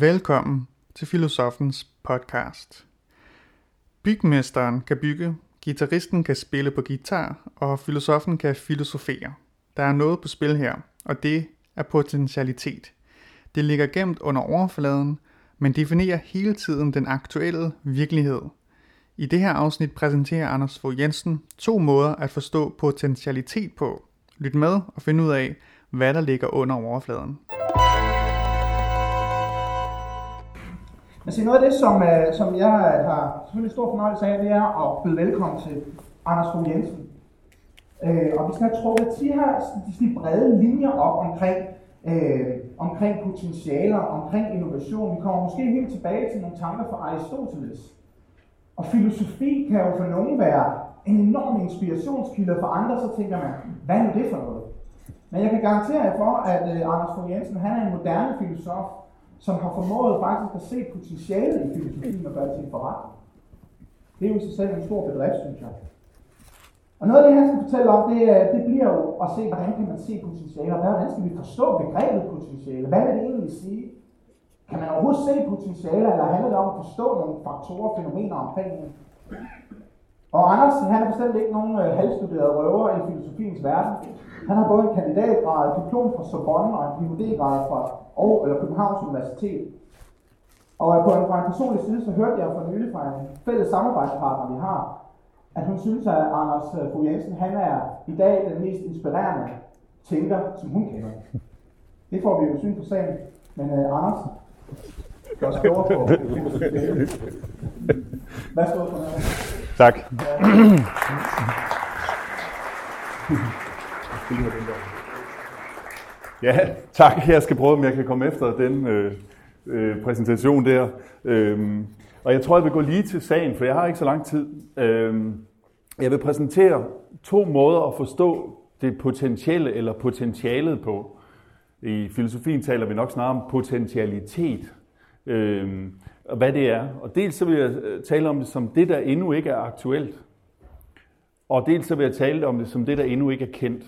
Velkommen til Filosofens podcast. Bygmesteren kan bygge, gitarristen kan spille på guitar, og filosofen kan filosofere. Der er noget på spil her, og det er potentialitet. Det ligger gemt under overfladen, men definerer hele tiden den aktuelle virkelighed. I det her afsnit præsenterer Anders Fogh Jensen to måder at forstå potentialitet på. Lyt med og find ud af, hvad der ligger under overfladen. Altså noget af det, som, øh, som jeg har selvfølgelig stor fornøjelse af, det er at byde velkommen til Anders Fogh Jensen. Øh, og vi skal have trukket de her de brede linjer op omkring, øh, omkring potentialer, omkring innovation. Vi kommer måske helt tilbage til nogle tanker fra Aristoteles. Og filosofi kan jo for nogen være en enorm inspirationskilde, for andre så tænker man, hvad er nu det for noget? Men jeg kan garantere jer for, at øh, Anders Fogh Jensen han er en moderne filosof, som har formået faktisk at se potentialet i filosofien og gøre det til en forretning. Det er jo i sig selv en stor bedrift, synes jeg. Og noget af det, han skal fortælle om, det, det bliver jo at se, hvordan kan man se potentiale, og hvordan skal vi forstå begrebet potentiale? Hvad vil det egentlig sige? Kan man overhovedet se potentiale, eller handler det om at forstå nogle faktorer og fænomener omkring det? Og Anders, han er bestemt ikke nogen øh, halvstuderet røver i filosofiens verden. Han har både en kandidatgrad, diplom fra Sorbonne og en Ph.D.-grad fra og, eller Københavns Universitet. Og på en, fra en personlig side, så hørte jeg for nylig fra en fælles samarbejdspartner, vi har, at hun synes, at Anders øh, Fogh Jensen, han er i dag den mest inspirerende tænker, som hun kender. Det får vi jo syn på sagen. Men uh, Anders, gør os klogere på Værsgo. Tak. Ja, Ja, tak. Jeg skal prøve, om jeg kan komme efter den øh, øh, præsentation der. Øhm, og jeg tror, jeg vil gå lige til sagen, for jeg har ikke så lang tid. Øhm, jeg vil præsentere to måder at forstå det potentielle eller potentialet på. I filosofien taler vi nok snarere om potentialitet, øhm, og hvad det er. Og dels så vil jeg øh, tale om det som det, der endnu ikke er aktuelt. Og dels så vil jeg tale om det som det, der endnu ikke er kendt.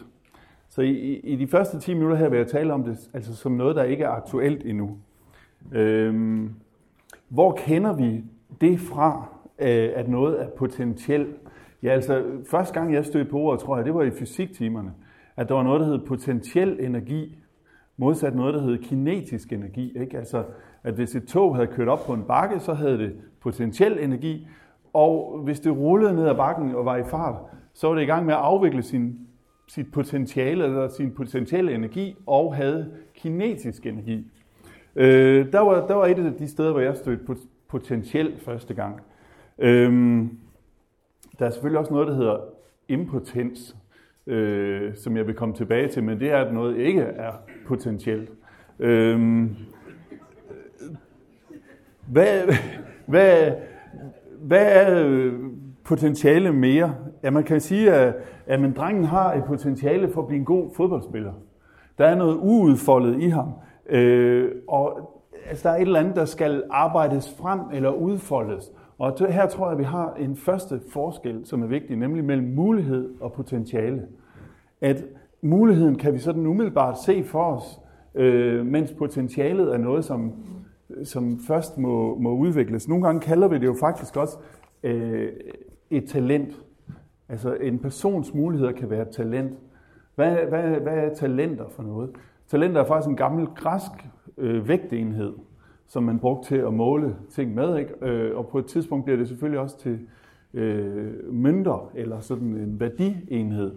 Så i, i de første 10 minutter her vil jeg tale om det altså som noget, der ikke er aktuelt endnu. Øhm, hvor kender vi det fra, øh, at noget er potentielt? Ja, altså første gang jeg stødte på ordet, tror jeg, det var i fysiktimerne, at der var noget, der hed potentiel energi, modsat noget, der hed kinetisk energi. Ikke? Altså, at hvis et tog havde kørt op på en bakke, så havde det potentiel energi, og hvis det rullede ned ad bakken og var i fart, så var det i gang med at afvikle sin sit potentiale, eller sin potentielle energi, og havde kinetisk energi. Øh, der, var, der var et af de steder, hvor jeg stødte på potentielt første gang. Øh, der er selvfølgelig også noget, der hedder impotens, øh, som jeg vil komme tilbage til, men det er, at noget ikke er potentielt. Øh, hvad, hvad, hvad er potentiale mere? Ja, man kan sige, at, at men drengen har et potentiale for at blive en god fodboldspiller. Der er noget uudfoldet i ham. Øh, og altså, der er et eller andet, der skal arbejdes frem eller udfoldes. Og her tror jeg, at vi har en første forskel, som er vigtig, nemlig mellem mulighed og potentiale. At muligheden kan vi sådan umiddelbart se for os, øh, mens potentialet er noget, som, som først må, må udvikles. Nogle gange kalder vi det jo faktisk også øh, et talent. Altså en persons muligheder kan være talent. Hvad, hvad, hvad er talenter for noget? Talenter er faktisk en gammel græsk øh, vægtenhed, som man brugte til at måle ting med. Ikke? Øh, og på et tidspunkt bliver det selvfølgelig også til øh, mønter, eller sådan en værdienhed.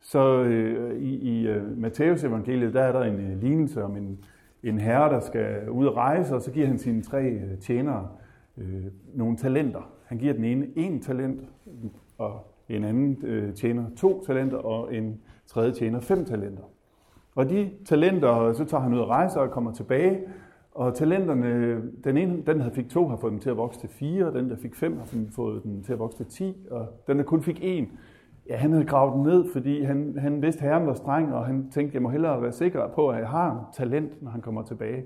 Så øh, i, i uh, Matteus evangeliet, der er der en uh, lignelse om en, en herre, der skal ud og rejse, og så giver han sine tre uh, tjenere øh, nogle talenter. Han giver den ene en talent, og en anden øh, tjener to talenter, og en tredje tjener fem talenter. Og de talenter, så tager han ud og rejser og kommer tilbage, og talenterne, den ene, den der fik to, har fået dem til at vokse til fire, og den der fik fem, har fået den til at vokse til ti, og den der kun fik en, ja, han havde gravet den ned, fordi han, han vidste, at herren var streng, og han tænkte, jeg må hellere være sikker på, at jeg har talent, når han kommer tilbage.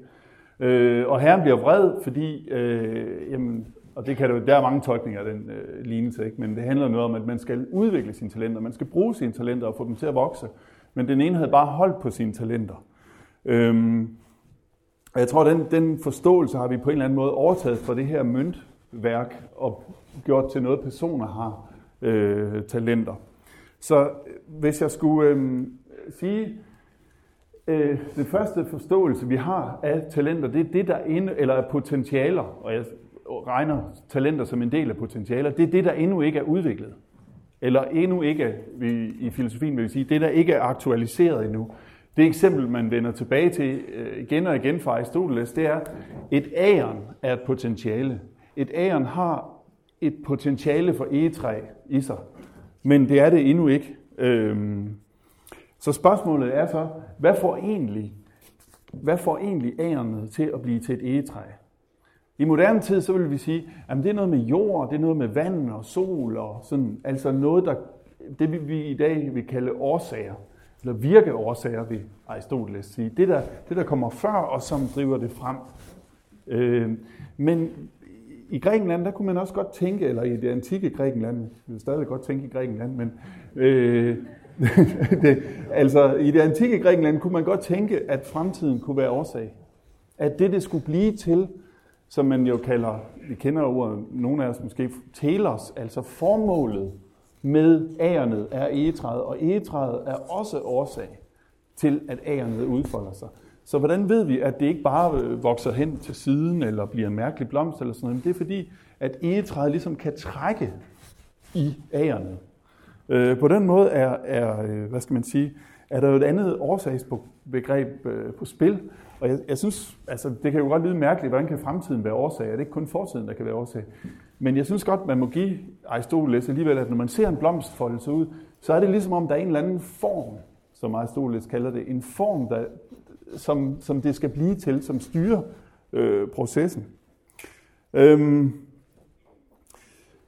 Øh, og herren bliver vred, fordi øh, jamen, og det kan der, der er mange tolkninger af den øh, lignelse, ikke? men det handler noget om, at man skal udvikle sine talenter, man skal bruge sine talenter og få dem til at vokse. Men den ene havde bare holdt på sine talenter. Øhm, Og jeg tror, den, den forståelse har vi på en eller anden måde overtaget fra det her møntværk og gjort til noget, personer har øh, talenter. Så øh, hvis jeg skulle øh, sige, øh, det første forståelse, vi har af talenter, det er det, der inde, eller potentialer, og jeg regner talenter som en del af potentialer, det er det, der endnu ikke er udviklet. Eller endnu ikke, vi, i filosofien vil vi sige, det, der ikke er aktualiseret endnu. Det eksempel, man vender tilbage til øh, igen og igen fra Aristoteles, det er, et æren er et potentiale. Et æren har et potentiale for egetræ i sig, men det er det endnu ikke. Øhm, så spørgsmålet er så, hvad får egentlig, hvad får egentlig ærenet til at blive til et egetræ? I moderne tid, så vil vi sige, at det er noget med jord, det er noget med vand og sol, og sådan, altså noget, der, det vi, i dag vil kalde årsager, eller virkeårsager, vil Aristoteles sige. Det der, det, der kommer før, og som driver det frem. Øh, men i Grækenland, der kunne man også godt tænke, eller i det antikke Grækenland, vi vil stadig godt tænke i Grækenland, men øh, det, altså i det antikke Grækenland kunne man godt tænke, at fremtiden kunne være årsag. At det, det skulle blive til, som man jo kalder, vi kender ordet, nogle af os måske, telos, altså formålet med ærnet er egetræet, og egetræet er også årsag til, at ærnet udfolder sig. Så hvordan ved vi, at det ikke bare øh, vokser hen til siden, eller bliver en mærkelig blomst eller sådan noget? det er fordi, at egetræet ligesom kan trække i ærnet. Øh, på den måde er, er, øh, hvad skal man sige, er der jo et andet årsagsbegreb øh, på spil, og jeg, jeg synes, altså, det kan jo godt lyde mærkeligt, hvordan kan fremtiden være årsag? Er det ikke kun fortiden, der kan være årsag? Men jeg synes godt, man må give Aristoteles alligevel, at når man ser en blomst folde sig ud, så er det ligesom om, der er en eller anden form, som Aristoteles kalder det, en form, der, som, som det skal blive til, som styrer øh, processen. Øhm,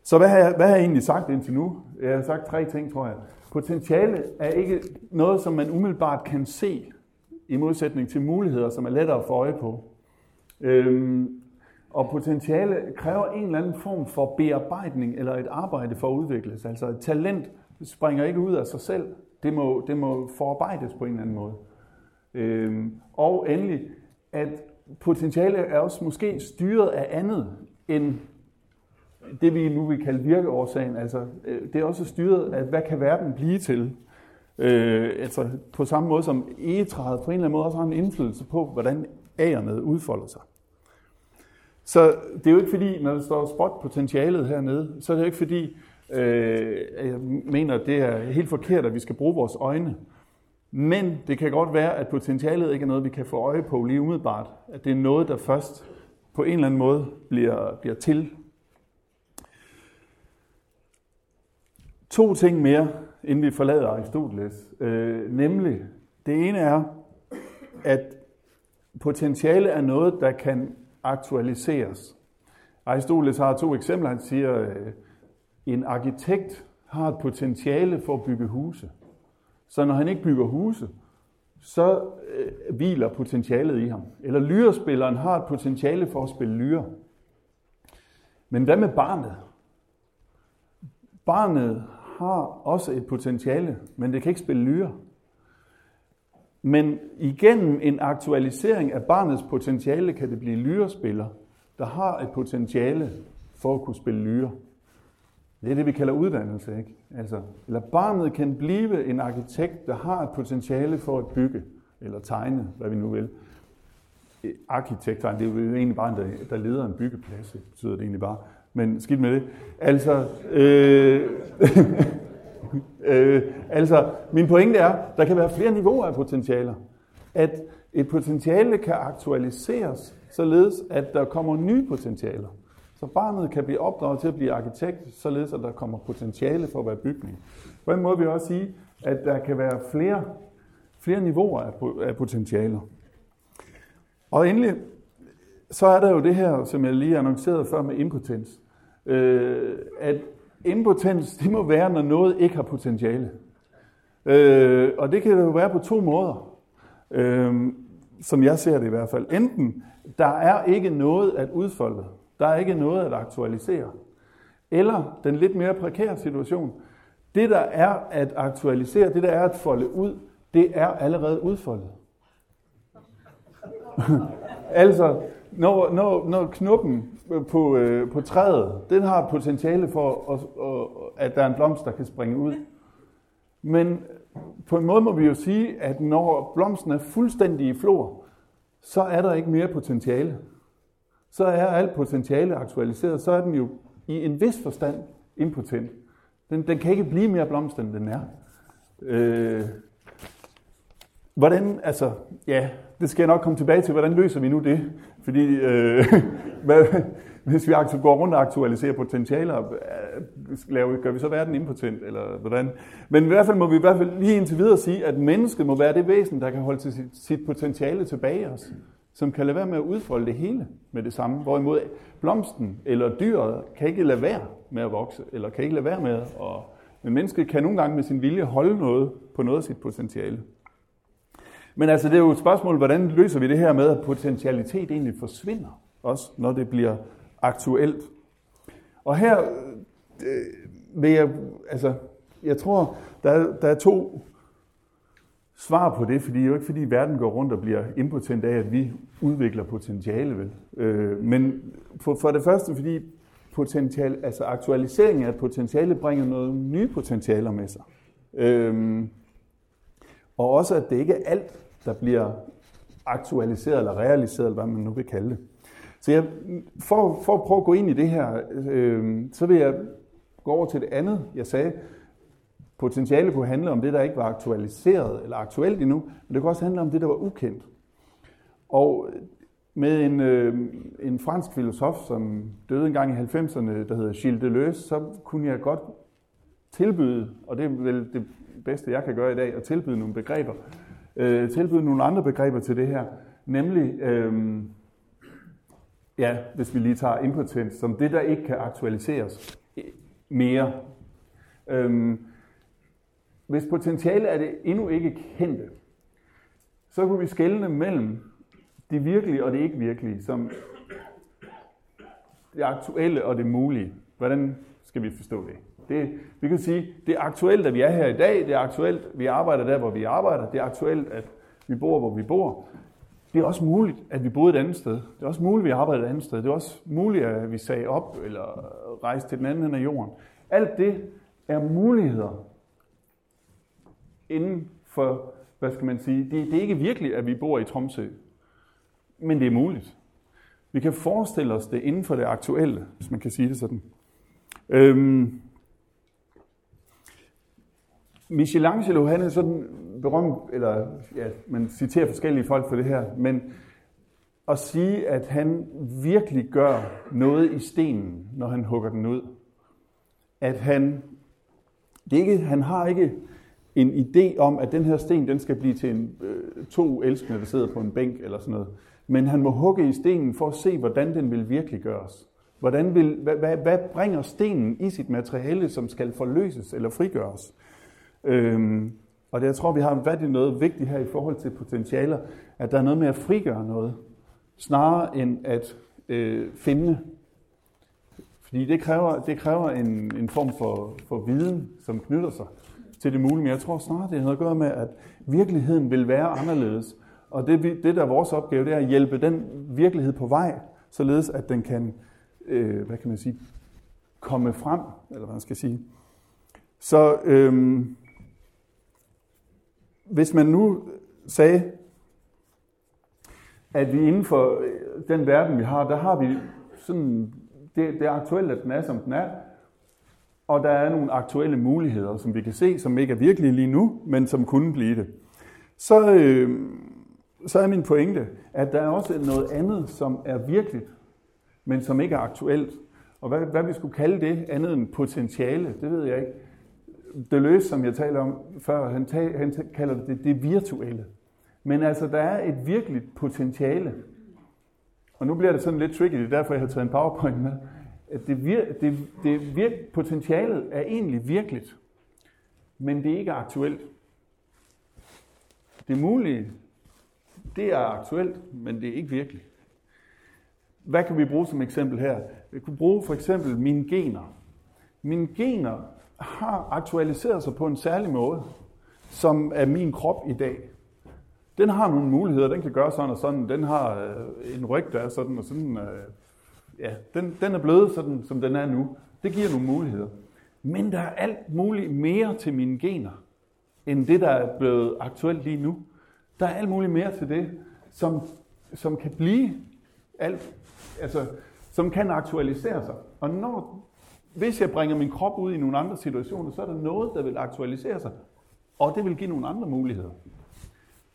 så hvad har, jeg, hvad har jeg egentlig sagt indtil nu? Jeg har sagt tre ting, tror jeg. Potentiale er ikke noget, som man umiddelbart kan se, i modsætning til muligheder, som er lettere at få øje på. Øhm, og potentiale kræver en eller anden form for bearbejdning eller et arbejde for at udvikles. Altså et talent springer ikke ud af sig selv. Det må, det må forarbejdes på en eller anden måde. Øhm, og endelig, at potentiale er også måske styret af andet end det, vi nu vil kalde virkeårsagen. Altså, øh, det er også styret af, hvad kan verden blive til? Øh, altså på samme måde som egetræet på en eller anden måde også har en indflydelse på, hvordan ægernet udfolder sig. Så det er jo ikke fordi, når der står spot potentialet hernede, så er det jo ikke fordi, øh, jeg mener, at det er helt forkert, at vi skal bruge vores øjne. Men det kan godt være, at potentialet ikke er noget, vi kan få øje på lige umiddelbart. At det er noget, der først på en eller anden måde bliver, bliver til. To ting mere, inden vi forlader Aristoteles. Øh, nemlig, det ene er, at potentiale er noget, der kan aktualiseres. Aristoteles har to eksempler. Han siger, øh, en arkitekt har et potentiale for at bygge huse. Så når han ikke bygger huse, så øh, hviler potentialet i ham. Eller lyrespilleren har et potentiale for at spille lyre. Men hvad med barnet? Barnet har også et potentiale, men det kan ikke spille lyre. Men igennem en aktualisering af barnets potentiale kan det blive lyrespiller, der har et potentiale for at kunne spille lyre. Det er det, vi kalder uddannelse. Ikke? Altså, eller barnet kan blive en arkitekt, der har et potentiale for at bygge eller tegne, hvad vi nu vil. Arkitekt, det er jo egentlig bare en, der leder en byggeplads, det betyder det egentlig bare. Men skidt med det. Altså, øh, øh, altså, min pointe er, der kan være flere niveauer af potentialer. At et potentiale kan aktualiseres, således at der kommer nye potentialer. Så barnet kan blive opdraget til at blive arkitekt, således at der kommer potentiale for at være bygning. På en måde vil jeg også sige, at der kan være flere, flere niveauer af potentialer. Og endelig, så er der jo det her, som jeg lige annoncerede før med impotens. Øh, at impotens, det må være, når noget ikke har potentiale. Øh, og det kan jo være på to måder, øh, som jeg ser det i hvert fald. Enten, der er ikke noget at udfolde, der er ikke noget at aktualisere. Eller den lidt mere prekære situation, det der er at aktualisere, det der er at folde ud, det er allerede udfoldet. Altså, når, når, når knuppen på, øh, på træet, den har potentiale for, at, at, der er en blomst, der kan springe ud. Men på en måde må vi jo sige, at når blomsten er fuldstændig i flor, så er der ikke mere potentiale. Så er alt potentiale aktualiseret, så er den jo i en vis forstand impotent. Den, den kan ikke blive mere blomst, end den er. Øh, hvordan, altså, ja, det skal jeg nok komme tilbage til, hvordan løser vi nu det? Fordi, øh, hvad, hvis vi går rundt og aktualiserer potentialer, øh, laver, gør vi så verden impotent, eller hvordan? Men i hvert fald må vi i hvert fald lige indtil videre sige, at mennesket må være det væsen, der kan holde sit, sit potentiale tilbage os, som kan lade være med at udfolde det hele med det samme. Hvorimod blomsten eller dyret kan ikke lade være med at vokse, eller kan ikke lade være med at... Men mennesket kan nogle gange med sin vilje holde noget på noget af sit potentiale. Men altså, det er jo et spørgsmål, hvordan løser vi det her med, at potentialitet egentlig forsvinder, også når det bliver aktuelt. Og her øh, vil jeg, altså, jeg tror, der er, der er to svar på det, fordi det er jo ikke fordi verden går rundt og bliver impotent af, at vi udvikler potentiale, vel? Øh, men for, for det første, fordi potentiale, altså aktualisering af potentiale bringer noget nye potentialer med sig. Øh, og også, at det ikke er alt, der bliver aktualiseret eller realiseret, eller hvad man nu vil kalde det. Så jeg, for, for at prøve at gå ind i det her, øh, så vil jeg gå over til det andet, jeg sagde. Potentiale kunne handle om det, der ikke var aktualiseret eller aktuelt endnu, men det kunne også handle om det, der var ukendt. Og med en, øh, en fransk filosof, som døde engang i 90'erne, der hedder Gilles Deleuze, så kunne jeg godt tilbyde, og det er vel det bedste, jeg kan gøre i dag, at tilbyde nogle begreber, øh, tilbyde nogle andre begreber til det her, nemlig, øh, ja, hvis vi lige tager impotens, som det, der ikke kan aktualiseres mere. Øh, hvis potentiale er det endnu ikke kendte, så kunne vi skelne mellem det virkelige og det ikke virkelige, som det aktuelle og det mulige. Hvordan skal vi forstå det? Det, vi kan sige, det er aktuelt, at vi er her i dag. Det er aktuelt, at vi arbejder der, hvor vi arbejder. Det er aktuelt, at vi bor, hvor vi bor. Det er også muligt, at vi boede et andet sted. Det er også muligt, at vi arbejder et andet sted. Det er også muligt, at vi sagde op eller rejste til den anden ende af jorden. Alt det er muligheder inden for, hvad skal man sige, det, det er ikke virkelig, at vi bor i Tromsø, men det er muligt. Vi kan forestille os det inden for det aktuelle, hvis man kan sige det sådan. Øhm, Michelangelo, han er sådan berømt, eller ja, man citerer forskellige folk for det her, men at sige, at han virkelig gør noget i stenen, når han hugger den ud. At han, det ikke, han har ikke en idé om, at den her sten, den skal blive til en, øh, to elskende, der sidder på en bænk eller sådan noget. Men han må hugge i stenen for at se, hvordan den vil virkelig gøres. Hvordan vil, hvad, hvad, hvad bringer stenen i sit materiale, som skal forløses eller frigøres? Øhm, og det, jeg tror, vi har været i noget vigtigt her i forhold til potentialer, at der er noget med at frigøre noget, snarere end at øh, finde. Fordi det kræver, det kræver en, en form for, for viden, som knytter sig til det mulige. Men jeg tror snarere, det har noget at gøre med, at virkeligheden vil være anderledes. Og det, det der er vores opgave, det er at hjælpe den virkelighed på vej, således at den kan, øh, hvad kan man sige, komme frem, eller hvad man skal sige. Så øhm, hvis man nu sagde, at vi inden for øh, den verden, vi har, der har vi sådan, det, det er aktuelt, at den er, som den er, og der er nogle aktuelle muligheder, som vi kan se, som ikke er virkelige lige nu, men som kunne blive det. Så, øh, så er min pointe, at der er også noget andet, som er virkeligt, men som ikke er aktuelt. Og hvad, hvad vi skulle kalde det andet end potentiale, det ved jeg ikke. Deleuze, som jeg talte om før, han, tal, han kalder det det virtuelle. Men altså, der er et virkeligt potentiale. Og nu bliver det sådan lidt tricky, det er derfor, jeg har taget en powerpoint med. At det, vir, det, det vir, potentialet er egentlig virkeligt, men det er ikke aktuelt. Det mulige, det er aktuelt, men det er ikke virkeligt. Hvad kan vi bruge som eksempel her? Vi kunne bruge for eksempel mine gener. Mine gener har aktualiseret sig på en særlig måde, som er min krop i dag. Den har nogle muligheder, den kan gøre sådan og sådan, den har øh, en ryg, der er sådan og sådan. Øh, ja, den, den er blevet sådan, som den er nu. Det giver nogle muligheder. Men der er alt muligt mere til mine gener, end det, der er blevet aktuelt lige nu. Der er alt muligt mere til det, som, som kan blive alt, altså, som kan aktualisere sig. Og når, hvis jeg bringer min krop ud i nogle andre situationer, så er der noget, der vil aktualisere sig, og det vil give nogle andre muligheder.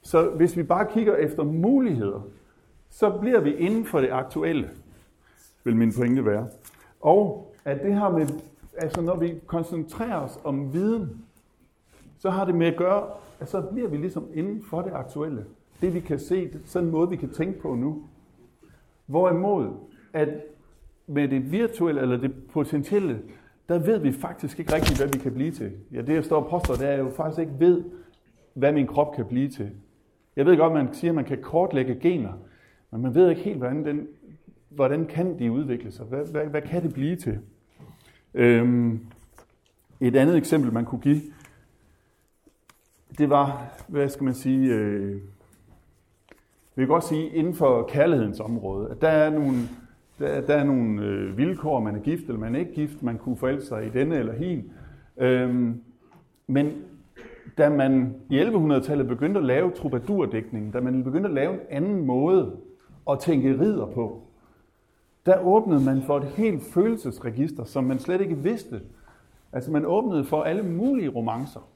Så hvis vi bare kigger efter muligheder, så bliver vi inden for det aktuelle, vil min pointe være. Og at det her med, altså når vi koncentrerer os om viden, så har det med at gøre, at så bliver vi ligesom inden for det aktuelle. Det vi kan se, sådan en måde vi kan tænke på nu. Hvorimod, at med det virtuelle eller det potentielle, der ved vi faktisk ikke rigtigt, hvad vi kan blive til. Ja, det jeg står og påstår, det er, at jeg jo faktisk ikke ved, hvad min krop kan blive til. Jeg ved godt, man siger, at man kan kortlægge gener, men man ved ikke helt, hvordan, den, hvordan kan de udvikle sig. Hvad, hvad, hvad kan det blive til? Øhm, et andet eksempel, man kunne give, det var, hvad skal man sige, øh, vi kan godt sige, inden for kærlighedens område, at der er nogle, der, der er nogle øh, vilkår, man er gift eller man er ikke gift, man kunne forelske sig i denne eller hin. Øhm, men da man i 1100-tallet begyndte at lave troubadourdækningen, da man begyndte at lave en anden måde at tænke ridder på, der åbnede man for et helt følelsesregister, som man slet ikke vidste. Altså man åbnede for alle mulige romancer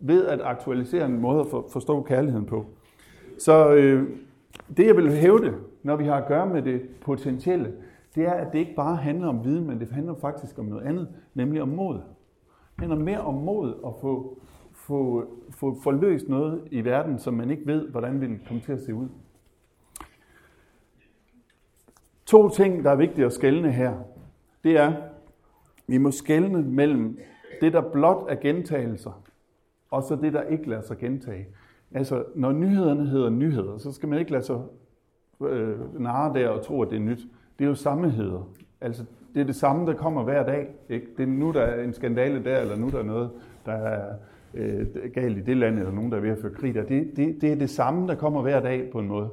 ved at aktualisere en måde at forstå kærligheden på. Så øh, det jeg vil hævde, når vi har at gøre med det potentielle, det er, at det ikke bare handler om viden, men det handler faktisk om noget andet, nemlig om mod. Det handler mere om mod at få, få, få, få løst noget i verden, som man ikke ved, hvordan vil komme til at se ud. To ting, der er vigtige at skælne her, det er, vi må skælne mellem det, der blot er gentagelser, og så det, der ikke lader sig gentage. Altså, når nyhederne hedder nyheder, så skal man ikke lade sig øh, narre der og tro, at det er nyt. Det er jo sammenheder. Altså, det er det samme, der kommer hver dag. Ikke? Det er nu, der er en skandale der, eller nu der er noget, der er øh, galt i det land, eller nogen, der er ved at føre krig der. Det, det, det er det samme, der kommer hver dag på en måde.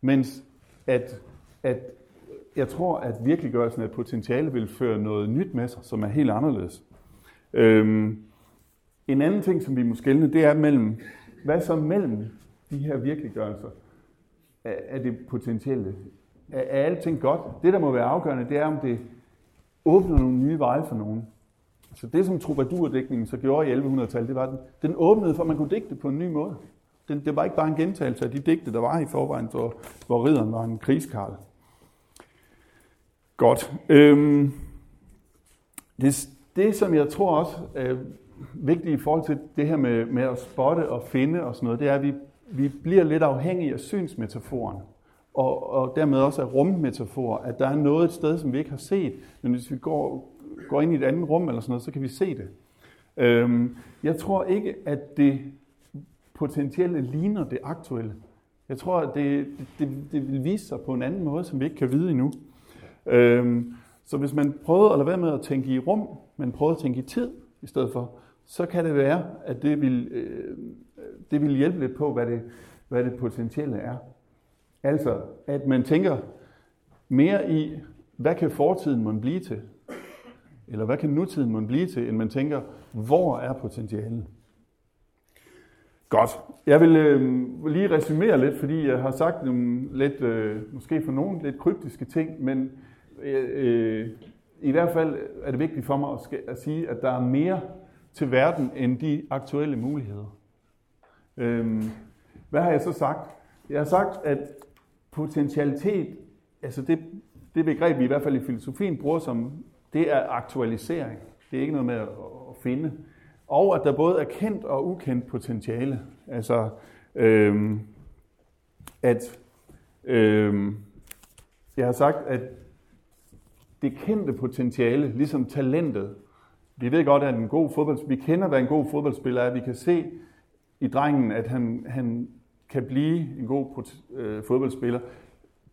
Mens at, at jeg tror, at virkeliggørelsen af potentiale vil føre noget nyt med sig, som er helt anderledes. Øhm, en anden ting, som vi må skelne, det er mellem, hvad så mellem de her virkeliggørelser af det potentielle? Er, er alting godt? Det, der må være afgørende, det er, om det åbner nogle nye veje for nogen. Så det, som troubadourdækningen så gjorde i 1100-tallet, det var, den, den åbnede for, at man kunne digte på en ny måde. Den, det var ikke bare en gentagelse af de digte, der var i forvejen, hvor, hvor ridderen var en krigskarl. Godt. Øhm, det, det, som jeg tror også er vigtigt i forhold til det her med, med at spotte og finde og sådan noget, det er, at vi, vi bliver lidt afhængige af synsmetaforen. Og, og dermed også af rummetaforer, at der er noget et sted, som vi ikke har set, men hvis vi går, går ind i et andet rum eller sådan noget, så kan vi se det. Øhm, jeg tror ikke, at det potentielle ligner det aktuelle. Jeg tror, at det, det, det vil vise sig på en anden måde, som vi ikke kan vide endnu. Øhm, så hvis man prøver at lade være med at tænke i rum, men prøvede at tænke i tid i stedet for, så kan det være, at det vil, øh, det vil hjælpe lidt på, hvad det, hvad det potentielle er. Altså, at man tænker mere i, hvad kan fortiden man blive til? Eller hvad kan nutiden man blive til, end man tænker, hvor er potentialet? Godt. Jeg vil øh, lige resumere lidt, fordi jeg har sagt nogle lidt, øh, måske for nogen lidt kryptiske ting, men øh, øh i hvert fald er det vigtigt for mig at, at sige, at der er mere til verden end de aktuelle muligheder. Øhm, hvad har jeg så sagt? Jeg har sagt, at potentialitet, altså det, det begreb, vi i hvert fald i filosofien bruger som, det er aktualisering. Det er ikke noget med at, at finde. Og at der både er kendt og ukendt potentiale. Altså, øhm, at øhm, jeg har sagt, at det kendte potentiale, ligesom talentet, vi ved godt, at en god fodboldspiller, vi kender, hvad en god fodboldspiller er. Vi kan se i drengen, at han, han kan blive en god øh, fodboldspiller.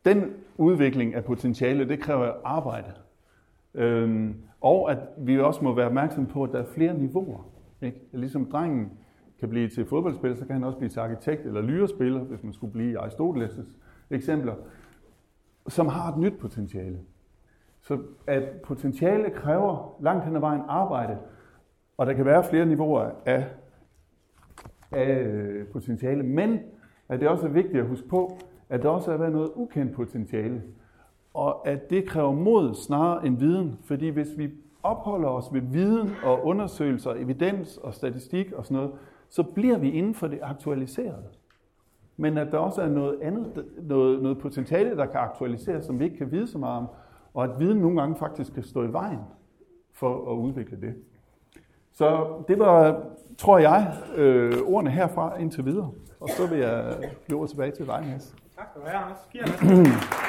Den udvikling af potentiale, det kræver arbejde. Øhm, og at vi også må være opmærksom på, at der er flere niveauer. Ikke? Ligesom drengen kan blive til fodboldspiller, så kan han også blive til arkitekt eller lyrespiller, hvis man skulle blive Aristoteles' eksempler, som har et nyt potentiale. Så at potentiale kræver langt hen ad vejen arbejde, og der kan være flere niveauer af, af øh, potentiale, men at det også er vigtigt at huske på, at der også er været noget ukendt potentiale, og at det kræver mod snarere end viden, fordi hvis vi opholder os ved viden og undersøgelser, evidens og statistik og sådan noget, så bliver vi inden for det aktualiserede. Men at der også er noget andet, noget, noget potentiale, der kan aktualiseres, som vi ikke kan vide så meget om, og at viden nogle gange faktisk kan stå i vejen for at udvikle det. Så det var, tror jeg, øh, ordene herfra indtil videre. Og så vil jeg give tilbage til dig, Mads. Tak skal du have, Anders.